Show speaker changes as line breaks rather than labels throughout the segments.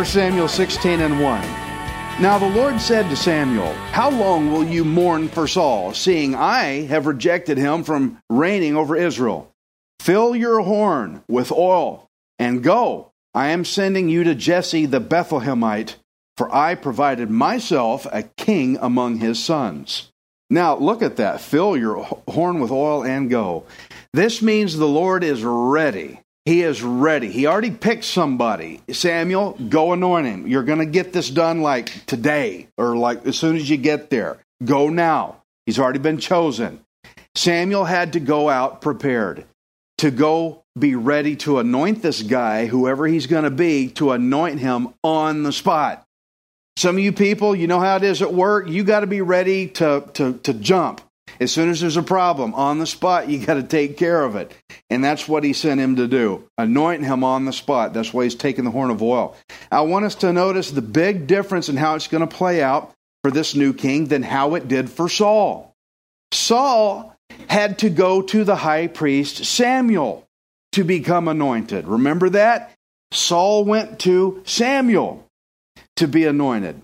1 Samuel 16 and 1. Now the Lord said to Samuel, How long will you mourn for Saul, seeing I have rejected him from reigning over Israel? Fill your horn with oil and go. I am sending you to Jesse the Bethlehemite, for I provided myself a king among his sons. Now look at that. Fill your horn with oil and go. This means the Lord is ready. He is ready. He already picked somebody. Samuel, go anoint him. You're going to get this done like today or like as soon as you get there. Go now. He's already been chosen. Samuel had to go out prepared to go be ready to anoint this guy, whoever he's going to be, to anoint him on the spot. Some of you people, you know how it is at work. You got to be ready to, to, to jump. As soon as there's a problem on the spot, you got to take care of it. And that's what he sent him to do anoint him on the spot. That's why he's taking the horn of oil. I want us to notice the big difference in how it's going to play out for this new king than how it did for Saul. Saul had to go to the high priest Samuel to become anointed. Remember that? Saul went to Samuel to be anointed.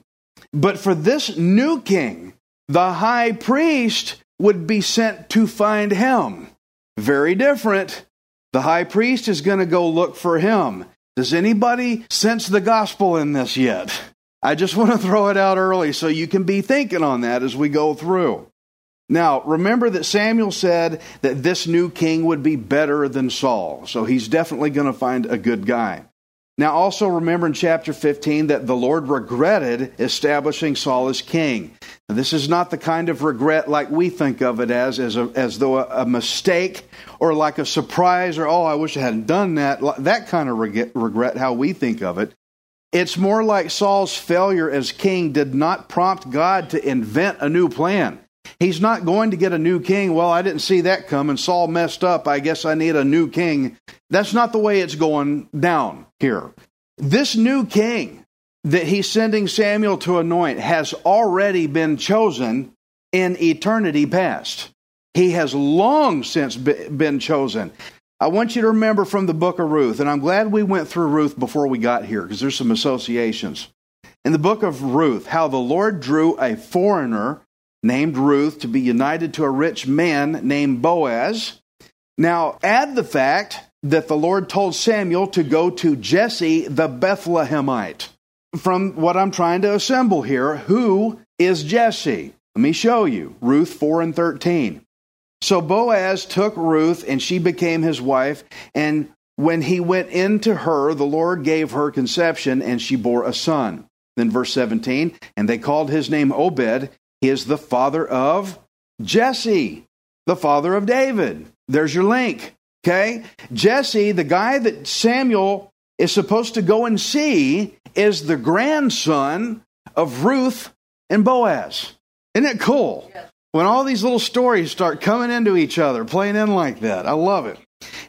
But for this new king, the high priest would be sent to find him. Very different. The high priest is going to go look for him. Does anybody sense the gospel in this yet? I just want to throw it out early so you can be thinking on that as we go through. Now, remember that Samuel said that this new king would be better than Saul, so he's definitely going to find a good guy. Now, also remember in chapter 15 that the Lord regretted establishing Saul as king. Now, this is not the kind of regret like we think of it as, as, a, as though a, a mistake or like a surprise or, oh, I wish I hadn't done that. That kind of regret, regret, how we think of it. It's more like Saul's failure as king did not prompt God to invent a new plan. He's not going to get a new king. Well, I didn't see that coming. Saul messed up. I guess I need a new king. That's not the way it's going down here. This new king that he's sending Samuel to anoint has already been chosen in eternity past. He has long since been chosen. I want you to remember from the book of Ruth, and I'm glad we went through Ruth before we got here because there's some associations. In the book of Ruth, how the Lord drew a foreigner named Ruth to be united to a rich man named Boaz. Now, add the fact that the Lord told Samuel to go to Jesse the Bethlehemite. From what I'm trying to assemble here, who is Jesse? Let me show you. Ruth 4 and 13. So Boaz took Ruth and she became his wife. And when he went into her, the Lord gave her conception and she bore a son. Then verse 17, and they called his name Obed, is the father of Jesse, the father of David. There's your link. Okay? Jesse, the guy that Samuel is supposed to go and see, is the grandson of Ruth and Boaz. Isn't it cool? Yes. When all these little stories start coming into each other, playing in like that. I love it.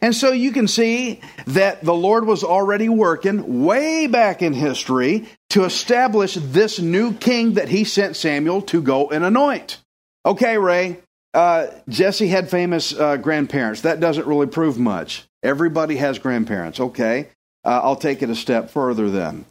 And so you can see that the Lord was already working way back in history to establish this new king that he sent Samuel to go and anoint. Okay, Ray, uh, Jesse had famous uh, grandparents. That doesn't really prove much. Everybody has grandparents. Okay, uh, I'll take it a step further then.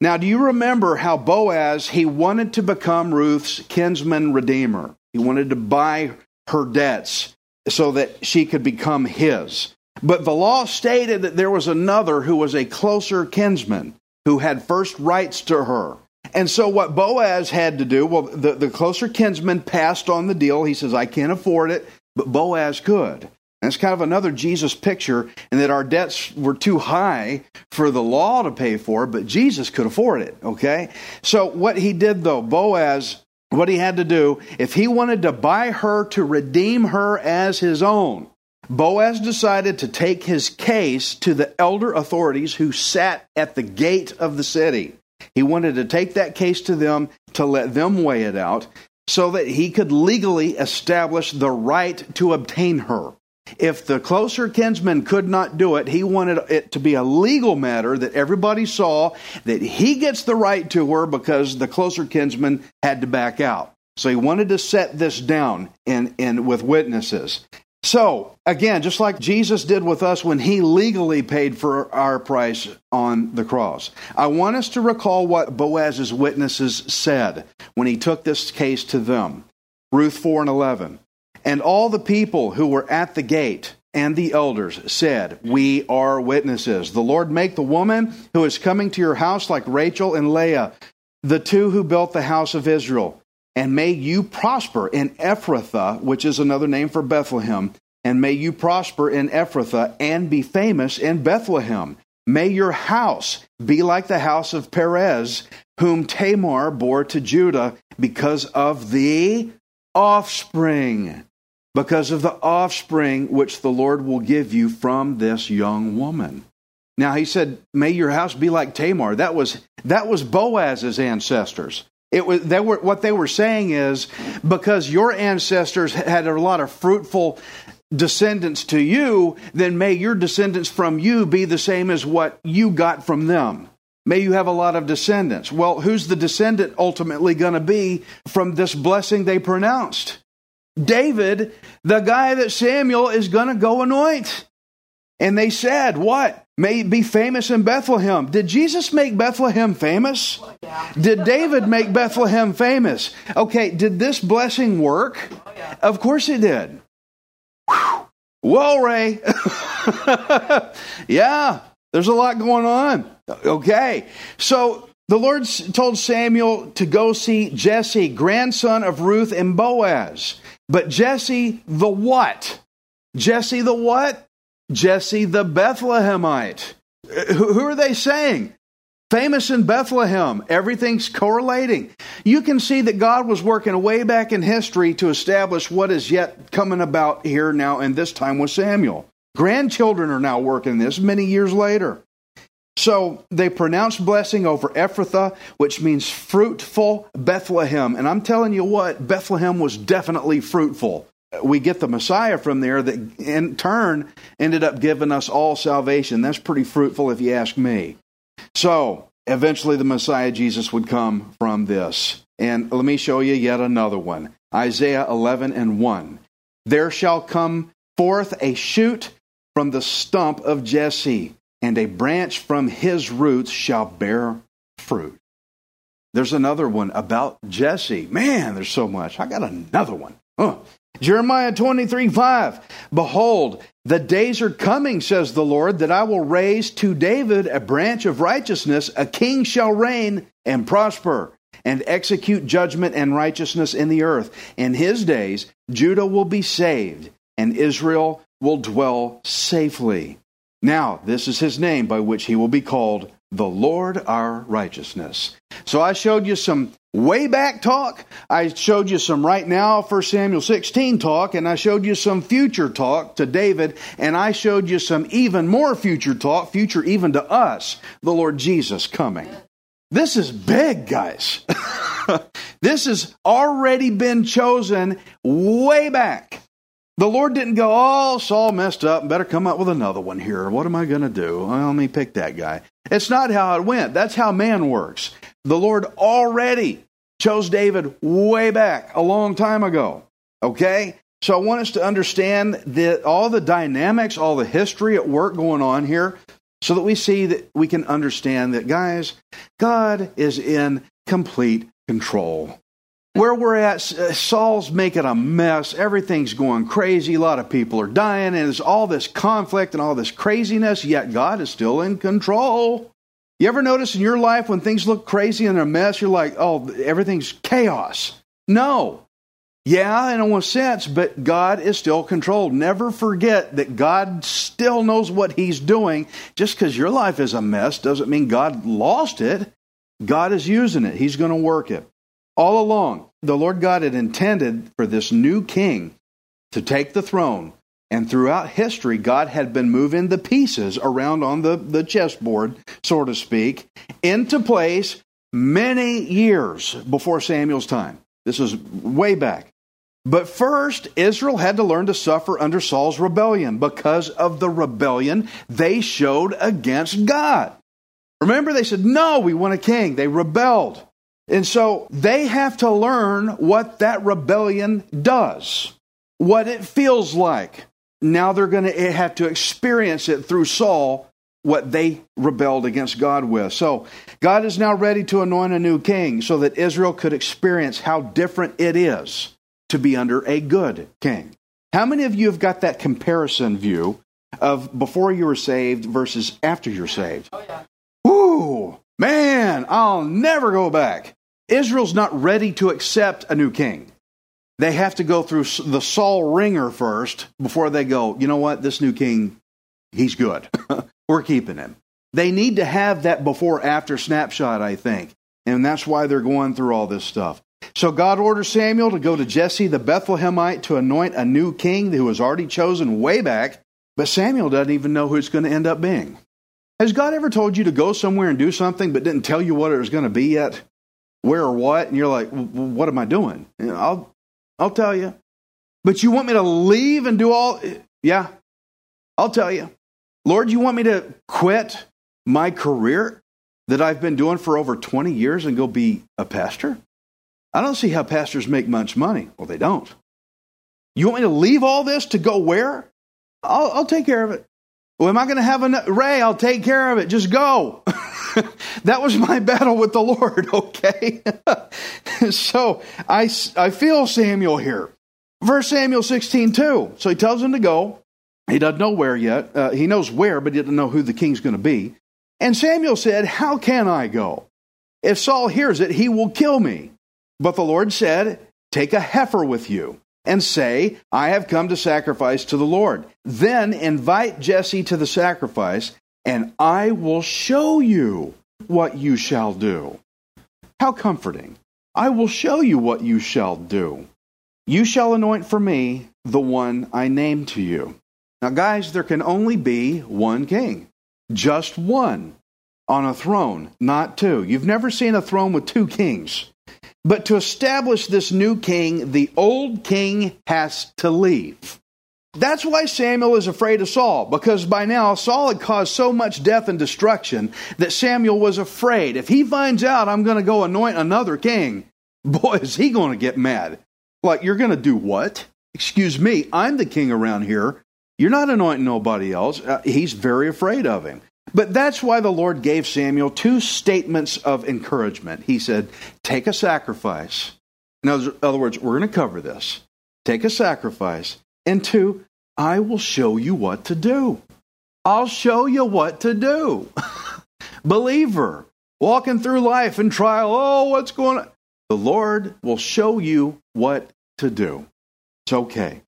Now, do you remember how Boaz, he wanted to become Ruth's kinsman redeemer? He wanted to buy her debts so that she could become his. But the law stated that there was another who was a closer kinsman who had first rights to her. And so, what Boaz had to do, well, the, the closer kinsman passed on the deal. He says, I can't afford it, but Boaz could. And it's kind of another Jesus picture in that our debts were too high for the law to pay for, but Jesus could afford it, okay? So what he did though, Boaz, what he had to do, if he wanted to buy her to redeem her as his own, Boaz decided to take his case to the elder authorities who sat at the gate of the city. He wanted to take that case to them to let them weigh it out so that he could legally establish the right to obtain her. If the closer kinsman could not do it, he wanted it to be a legal matter that everybody saw that he gets the right to her because the closer kinsman had to back out. So he wanted to set this down in, in with witnesses. So, again, just like Jesus did with us when he legally paid for our price on the cross, I want us to recall what Boaz's witnesses said when he took this case to them. Ruth 4 and 11. And all the people who were at the gate and the elders said, We are witnesses. The Lord make the woman who is coming to your house like Rachel and Leah, the two who built the house of Israel and may you prosper in Ephrathah, which is another name for Bethlehem, and may you prosper in Ephrathah and be famous in Bethlehem. May your house be like the house of Perez, whom Tamar bore to Judah because of the offspring, because of the offspring which the Lord will give you from this young woman. Now he said, "May your house be like Tamar." That was that was Boaz's ancestors. It was they were what they were saying is because your ancestors had a lot of fruitful descendants to you, then may your descendants from you be the same as what you got from them. May you have a lot of descendants. Well, who's the descendant ultimately going to be from this blessing they pronounced? David, the guy that Samuel is going to go anoint. And they said, What? May be famous in Bethlehem. Did Jesus make Bethlehem famous? Did David make Bethlehem famous? Okay, did this blessing work? Of course it did. Whew. Whoa, Ray. yeah, there's a lot going on. Okay, so the Lord told Samuel to go see Jesse, grandson of Ruth and Boaz. But Jesse the what? Jesse the what? Jesse the Bethlehemite. Who are they saying? Famous in Bethlehem. Everything's correlating. You can see that God was working way back in history to establish what is yet coming about here now, and this time with Samuel. Grandchildren are now working this many years later. So they pronounced blessing over Ephrathah, which means fruitful Bethlehem. And I'm telling you what, Bethlehem was definitely fruitful. We get the Messiah from there that in turn ended up giving us all salvation. That's pretty fruitful if you ask me. So eventually the Messiah Jesus would come from this. And let me show you yet another one Isaiah 11 and 1. There shall come forth a shoot from the stump of Jesse, and a branch from his roots shall bear fruit. There's another one about Jesse. Man, there's so much. I got another one. Jeremiah 23 5. Behold, the days are coming, says the Lord, that I will raise to David a branch of righteousness. A king shall reign and prosper and execute judgment and righteousness in the earth. In his days, Judah will be saved and Israel will dwell safely. Now, this is his name by which he will be called the Lord our righteousness. So I showed you some way back talk. I showed you some right now, 1 Samuel 16 talk, and I showed you some future talk to David, and I showed you some even more future talk, future even to us, the Lord Jesus coming. This is big, guys. this has already been chosen way back. The Lord didn't go, oh, Saul messed up, better come up with another one here. What am I going to do? Well, let me pick that guy. It's not how it went. That's how man works. The Lord already chose David way back a long time ago. Okay? So I want us to understand that all the dynamics, all the history at work going on here, so that we see that we can understand that, guys, God is in complete control. Where we're at, uh, Saul's making a mess. Everything's going crazy. A lot of people are dying, and there's all this conflict and all this craziness, yet God is still in control. You ever notice in your life when things look crazy and they're a mess, you're like, oh, everything's chaos? No. Yeah, in a sense, but God is still controlled. Never forget that God still knows what He's doing. Just because your life is a mess doesn't mean God lost it. God is using it, He's going to work it. All along, the Lord God had intended for this new king to take the throne. And throughout history, God had been moving the pieces around on the, the chessboard, so to speak, into place many years before Samuel's time. This is way back. But first, Israel had to learn to suffer under Saul's rebellion because of the rebellion they showed against God. Remember, they said, No, we want a king. They rebelled. And so they have to learn what that rebellion does, what it feels like. Now they're going to eh, have to experience it through Saul, what they rebelled against God with. So God is now ready to anoint a new king so that Israel could experience how different it is to be under a good king. How many of you have got that comparison view of before you were saved versus after you're saved? Oh, yeah. Woo! Man, I'll never go back. Israel's not ready to accept a new king. They have to go through the Saul wringer first before they go, you know what, this new king, he's good. We're keeping him. They need to have that before after snapshot, I think. And that's why they're going through all this stuff. So God orders Samuel to go to Jesse the Bethlehemite to anoint a new king who was already chosen way back, but Samuel doesn't even know who it's going to end up being. Has God ever told you to go somewhere and do something but didn't tell you what it was going to be yet? Where or what? And you're like, what am I doing? I'll, I'll tell you. But you want me to leave and do all? Yeah, I'll tell you. Lord, you want me to quit my career that I've been doing for over 20 years and go be a pastor? I don't see how pastors make much money. Well, they don't. You want me to leave all this to go where? I'll, I'll take care of it. Well, am I going to have a Ray? I'll take care of it. Just go. that was my battle with the Lord, okay? so I, I feel Samuel here. Verse Samuel 16, 2. So he tells him to go. He doesn't know where yet. Uh, he knows where, but he doesn't know who the king's going to be. And Samuel said, How can I go? If Saul hears it, he will kill me. But the Lord said, Take a heifer with you and say, I have come to sacrifice to the Lord. Then invite Jesse to the sacrifice, and I will show you what you shall do. How comforting. I will show you what you shall do. You shall anoint for me the one I name to you. Now, guys, there can only be one king, just one on a throne, not two. You've never seen a throne with two kings. But to establish this new king, the old king has to leave. That's why Samuel is afraid of Saul, because by now Saul had caused so much death and destruction that Samuel was afraid. If he finds out I'm going to go anoint another king, boy, is he going to get mad. Like, you're going to do what? Excuse me, I'm the king around here. You're not anointing nobody else. Uh, he's very afraid of him. But that's why the Lord gave Samuel two statements of encouragement. He said, Take a sacrifice. In other words, we're going to cover this. Take a sacrifice. And two, I will show you what to do. I'll show you what to do. Believer, walking through life and trial, oh, what's going on? The Lord will show you what to do. It's okay.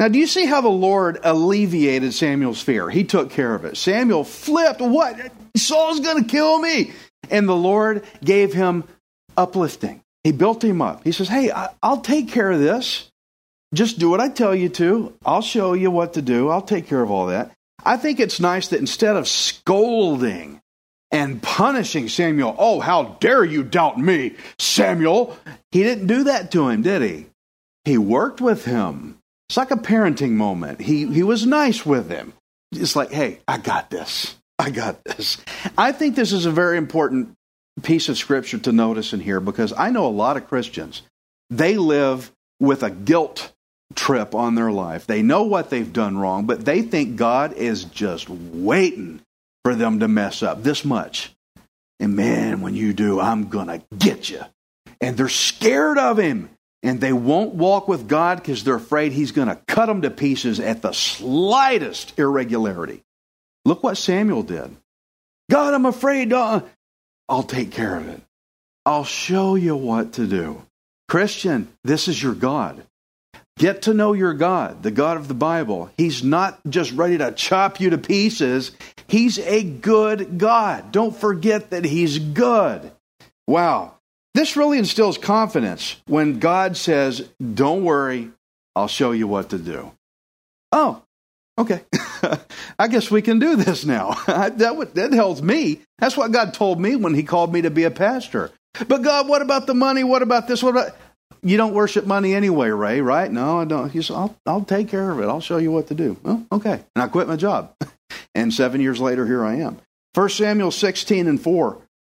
Now, do you see how the Lord alleviated Samuel's fear? He took care of it. Samuel flipped. What? Saul's going to kill me. And the Lord gave him uplifting. He built him up. He says, Hey, I'll take care of this. Just do what I tell you to. I'll show you what to do. I'll take care of all that. I think it's nice that instead of scolding and punishing Samuel, oh, how dare you doubt me, Samuel, he didn't do that to him, did he? He worked with him. It's like a parenting moment. He, he was nice with him. It's like, hey, I got this. I got this. I think this is a very important piece of scripture to notice in here because I know a lot of Christians, they live with a guilt trip on their life. They know what they've done wrong, but they think God is just waiting for them to mess up this much. And man, when you do, I'm going to get you. And they're scared of him and they won't walk with God because they're afraid He's going to cut them to pieces at the slightest irregularity. Look what Samuel did. God, I'm afraid. Uh, I'll take care of it. I'll show you what to do. Christian, this is your God. Get to know your God, the God of the Bible. He's not just ready to chop you to pieces. He's a good God. Don't forget that He's good. Wow. This really instills confidence when God says, Don't worry, I'll show you what to do. Oh, okay. I guess we can do this now. that, that helps me. That's what God told me when He called me to be a pastor. But God, what about the money? What about this? What about you don't worship money anyway, Ray, right? No, I don't. He said, I'll, I'll take care of it. I'll show you what to do. Well, okay. And I quit my job. and seven years later, here I am. 1 Samuel 16 and 4.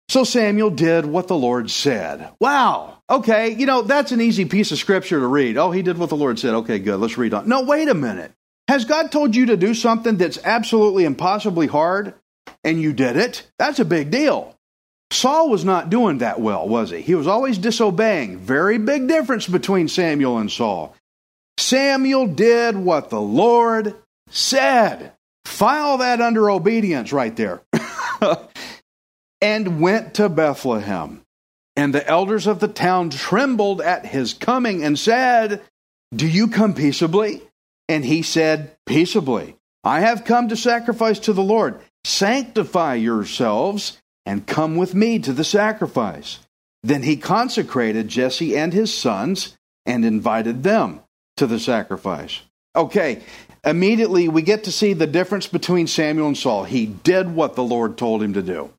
So Samuel did what the Lord said. Wow. Okay, you know, that's an easy piece of scripture to read. Oh, he did what the Lord said. Okay, good. Let's read on. No, wait a minute. Has God told you to do something that's absolutely impossibly hard and you did it? That's a big deal. Saul was not doing that well, was he? He was always disobeying. Very big difference between Samuel and Saul. Samuel did what the Lord said. File that under obedience right there. and went to Bethlehem. And the elders of the town trembled at his coming and said, Do you come peaceably? And he said, Peaceably. I have come to sacrifice to the Lord. Sanctify yourselves and come with me to the sacrifice. Then he consecrated Jesse and his sons and invited them to the sacrifice. Okay, immediately we get to see the difference between Samuel and Saul. He did what the Lord told him to do.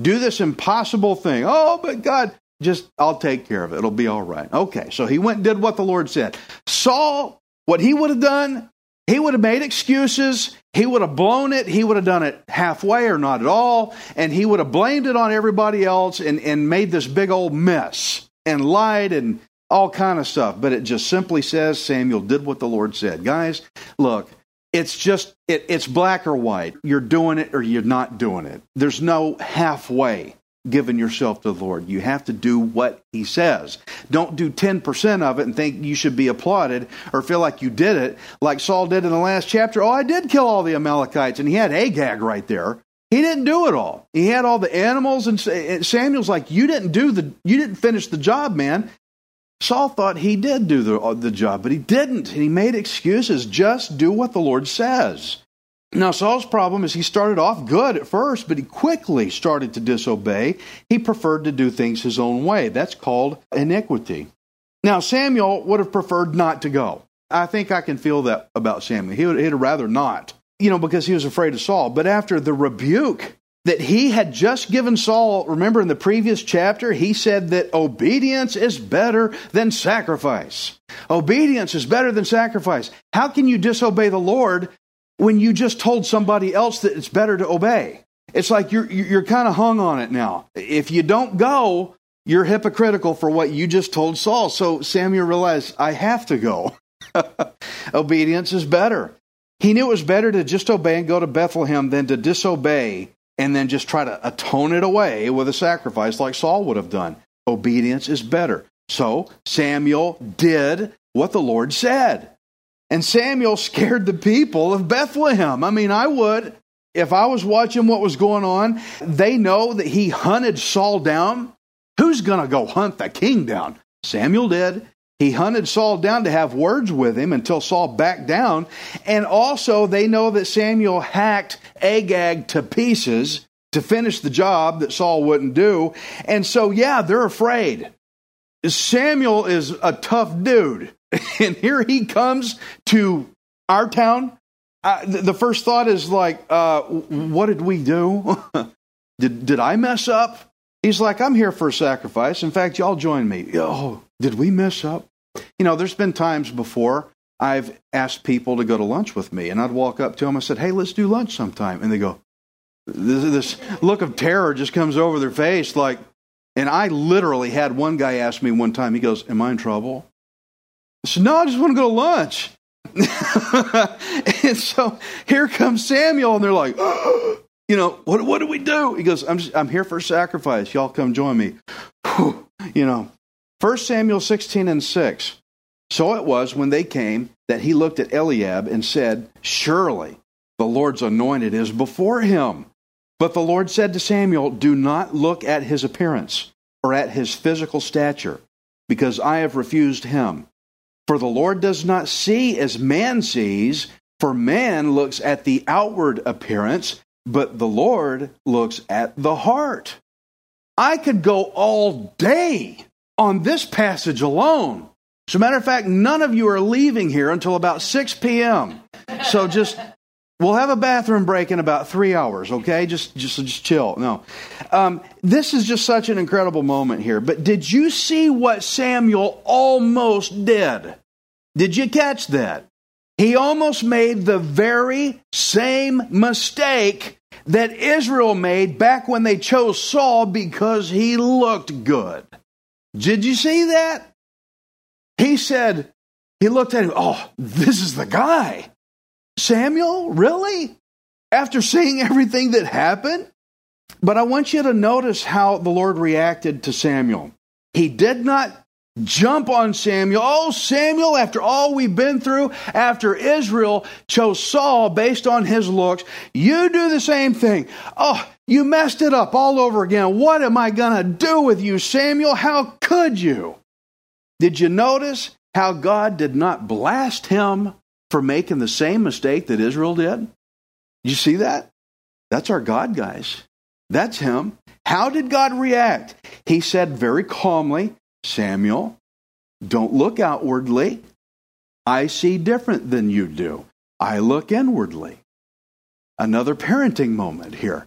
Do this impossible thing. Oh, but God, just I'll take care of it. It'll be all right. Okay, so he went and did what the Lord said. Saul, what he would have done, he would have made excuses. He would have blown it. He would have done it halfway or not at all. And he would have blamed it on everybody else and, and made this big old mess and lied and all kind of stuff. But it just simply says Samuel did what the Lord said. Guys, look, it's just it, it's black or white. You're doing it or you're not doing it. There's no halfway giving yourself to the Lord. You have to do what He says. Don't do 10% of it and think you should be applauded or feel like you did it, like Saul did in the last chapter. Oh, I did kill all the Amalekites, and he had Agag right there. He didn't do it all. He had all the animals, and Samuel's like, "You didn't do the, you didn't finish the job, man." Saul thought he did do the, the job, but he didn't, he made excuses. Just do what the Lord says. Now, Saul's problem is he started off good at first, but he quickly started to disobey. He preferred to do things his own way. That's called iniquity. Now, Samuel would have preferred not to go. I think I can feel that about Samuel. He would, he'd rather not, you know, because he was afraid of Saul. But after the rebuke that he had just given Saul, remember in the previous chapter, he said that obedience is better than sacrifice. Obedience is better than sacrifice. How can you disobey the Lord when you just told somebody else that it's better to obey. It's like you're, you're kind of hung on it now. If you don't go, you're hypocritical for what you just told Saul. So Samuel realized, I have to go. Obedience is better. He knew it was better to just obey and go to Bethlehem than to disobey and then just try to atone it away with a sacrifice like Saul would have done. Obedience is better. So Samuel did what the Lord said. And Samuel scared the people of Bethlehem. I mean, I would. If I was watching what was going on, they know that he hunted Saul down. Who's going to go hunt the king down? Samuel did. He hunted Saul down to have words with him until Saul backed down. And also, they know that Samuel hacked Agag to pieces to finish the job that Saul wouldn't do. And so, yeah, they're afraid. Samuel is a tough dude. and here he comes to our town. The, the, first thought is like, uh, what did we do? did, did I mess up? He's like, I'm here for a sacrifice. In fact, y'all join me. Oh, did we mess up? You know, there's been times before I've asked people to go to lunch with me, and I'd walk up to them. I said, "Hey, let's do lunch sometime," and they go, this, this look of terror just comes over their face, like. And I literally had one guy ask me one time. He goes, "Am I in trouble?" I said, No, I just want to go to lunch. and so here comes Samuel, and they're like, You know, what, what do we do? He goes, I'm, just, I'm here for sacrifice. Y'all come join me. you know, 1 Samuel 16 and 6. So it was when they came that he looked at Eliab and said, Surely the Lord's anointed is before him. But the Lord said to Samuel, Do not look at his appearance or at his physical stature, because I have refused him. For the Lord does not see as man sees, for man looks at the outward appearance, but the Lord looks at the heart. I could go all day on this passage alone. As a matter of fact, none of you are leaving here until about 6 p.m. So just We'll have a bathroom break in about three hours, okay? Just, just, just chill. No. Um, this is just such an incredible moment here. But did you see what Samuel almost did? Did you catch that? He almost made the very same mistake that Israel made back when they chose Saul because he looked good. Did you see that? He said, he looked at him, oh, this is the guy. Samuel, really? After seeing everything that happened? But I want you to notice how the Lord reacted to Samuel. He did not jump on Samuel. Oh, Samuel, after all we've been through, after Israel chose Saul based on his looks, you do the same thing. Oh, you messed it up all over again. What am I going to do with you, Samuel? How could you? Did you notice how God did not blast him for making the same mistake that Israel did? You see that? That's our God, guys. That's him. How did God react? He said very calmly, Samuel, don't look outwardly. I see different than you do. I look inwardly. Another parenting moment here.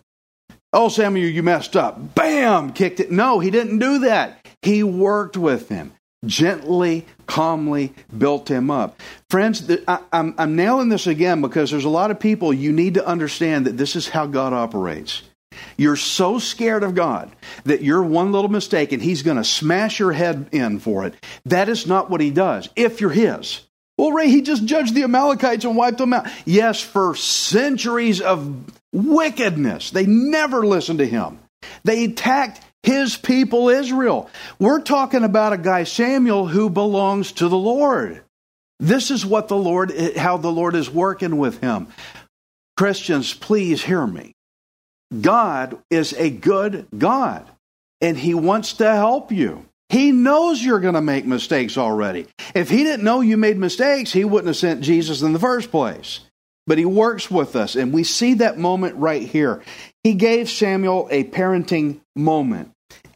Oh, Samuel, you messed up. Bam! Kicked it. No, he didn't do that. He worked with him gently, calmly built him up. Friends, I, am I'm nailing this again because there's a lot of people you need to understand that this is how God operates. You're so scared of God that you're one little mistake and He's going to smash your head in for it. That is not what He does if you're His. Well, Ray, He just judged the Amalekites and wiped them out. Yes, for centuries of wickedness. They never listened to Him. They attacked his people Israel. We're talking about a guy, Samuel, who belongs to the Lord. This is what the Lord, how the Lord is working with him. Christians, please hear me. God is a good God, and He wants to help you. He knows you're going to make mistakes already. If He didn't know you made mistakes, He wouldn't have sent Jesus in the first place. But He works with us, and we see that moment right here. He gave Samuel a parenting moment.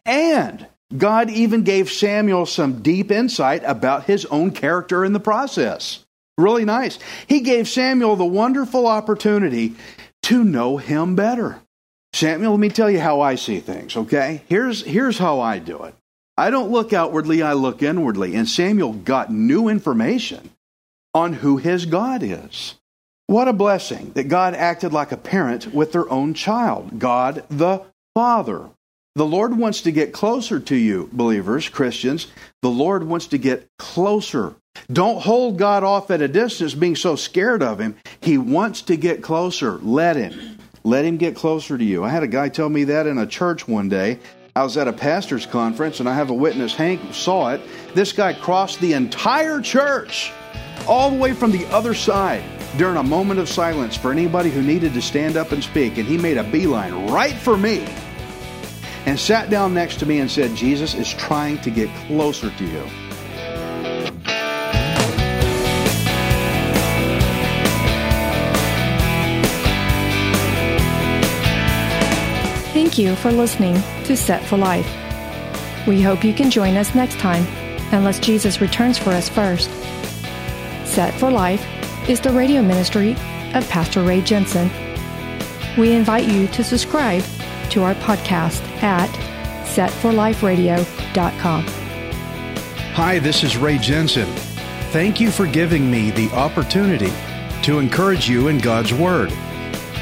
And God even gave Samuel some deep insight about his own character in the process. Really nice. He gave Samuel the wonderful opportunity to know him better. Samuel, let me tell you how I see things, okay? Here's, here's how I do it. I don't look outwardly, I look inwardly. And Samuel got new information on who his God is. What a blessing that God acted like a parent with their own child, God the Father. The Lord wants to get closer to you, believers, Christians. The Lord wants to get closer. Don't hold God off at a distance being so scared of Him. He wants to get closer. Let Him. Let Him get closer to you. I had a guy tell me that in a church one day. I was at a pastor's conference and I have a witness, Hank, saw it. This guy crossed the entire church all the way from the other side during a moment of silence for anybody who needed to stand up and speak. And he made a beeline right for me and sat down next to me and said, Jesus is trying to get closer to you.
Thank you for listening to Set for Life. We hope you can join us next time, unless Jesus returns for us first. Set for Life is the radio ministry of Pastor Ray Jensen. We invite you to subscribe to our podcast at setforliferadio.com.
Hi, this is Ray Jensen. Thank you for giving me the opportunity to encourage you in God's Word.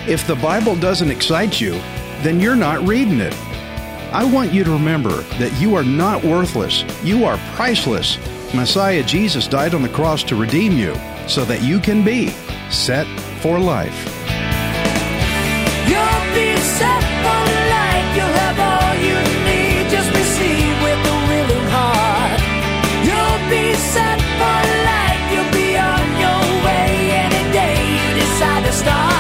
If the Bible doesn't excite you, then you're not reading it. I want you to remember that you are not worthless. You are priceless. Messiah Jesus died on the cross to redeem you so that you can be set for life.
You'll be set for life. You'll have all you need. Just receive with a willing heart. You'll be set for life. You'll be on your way any day you decide to start.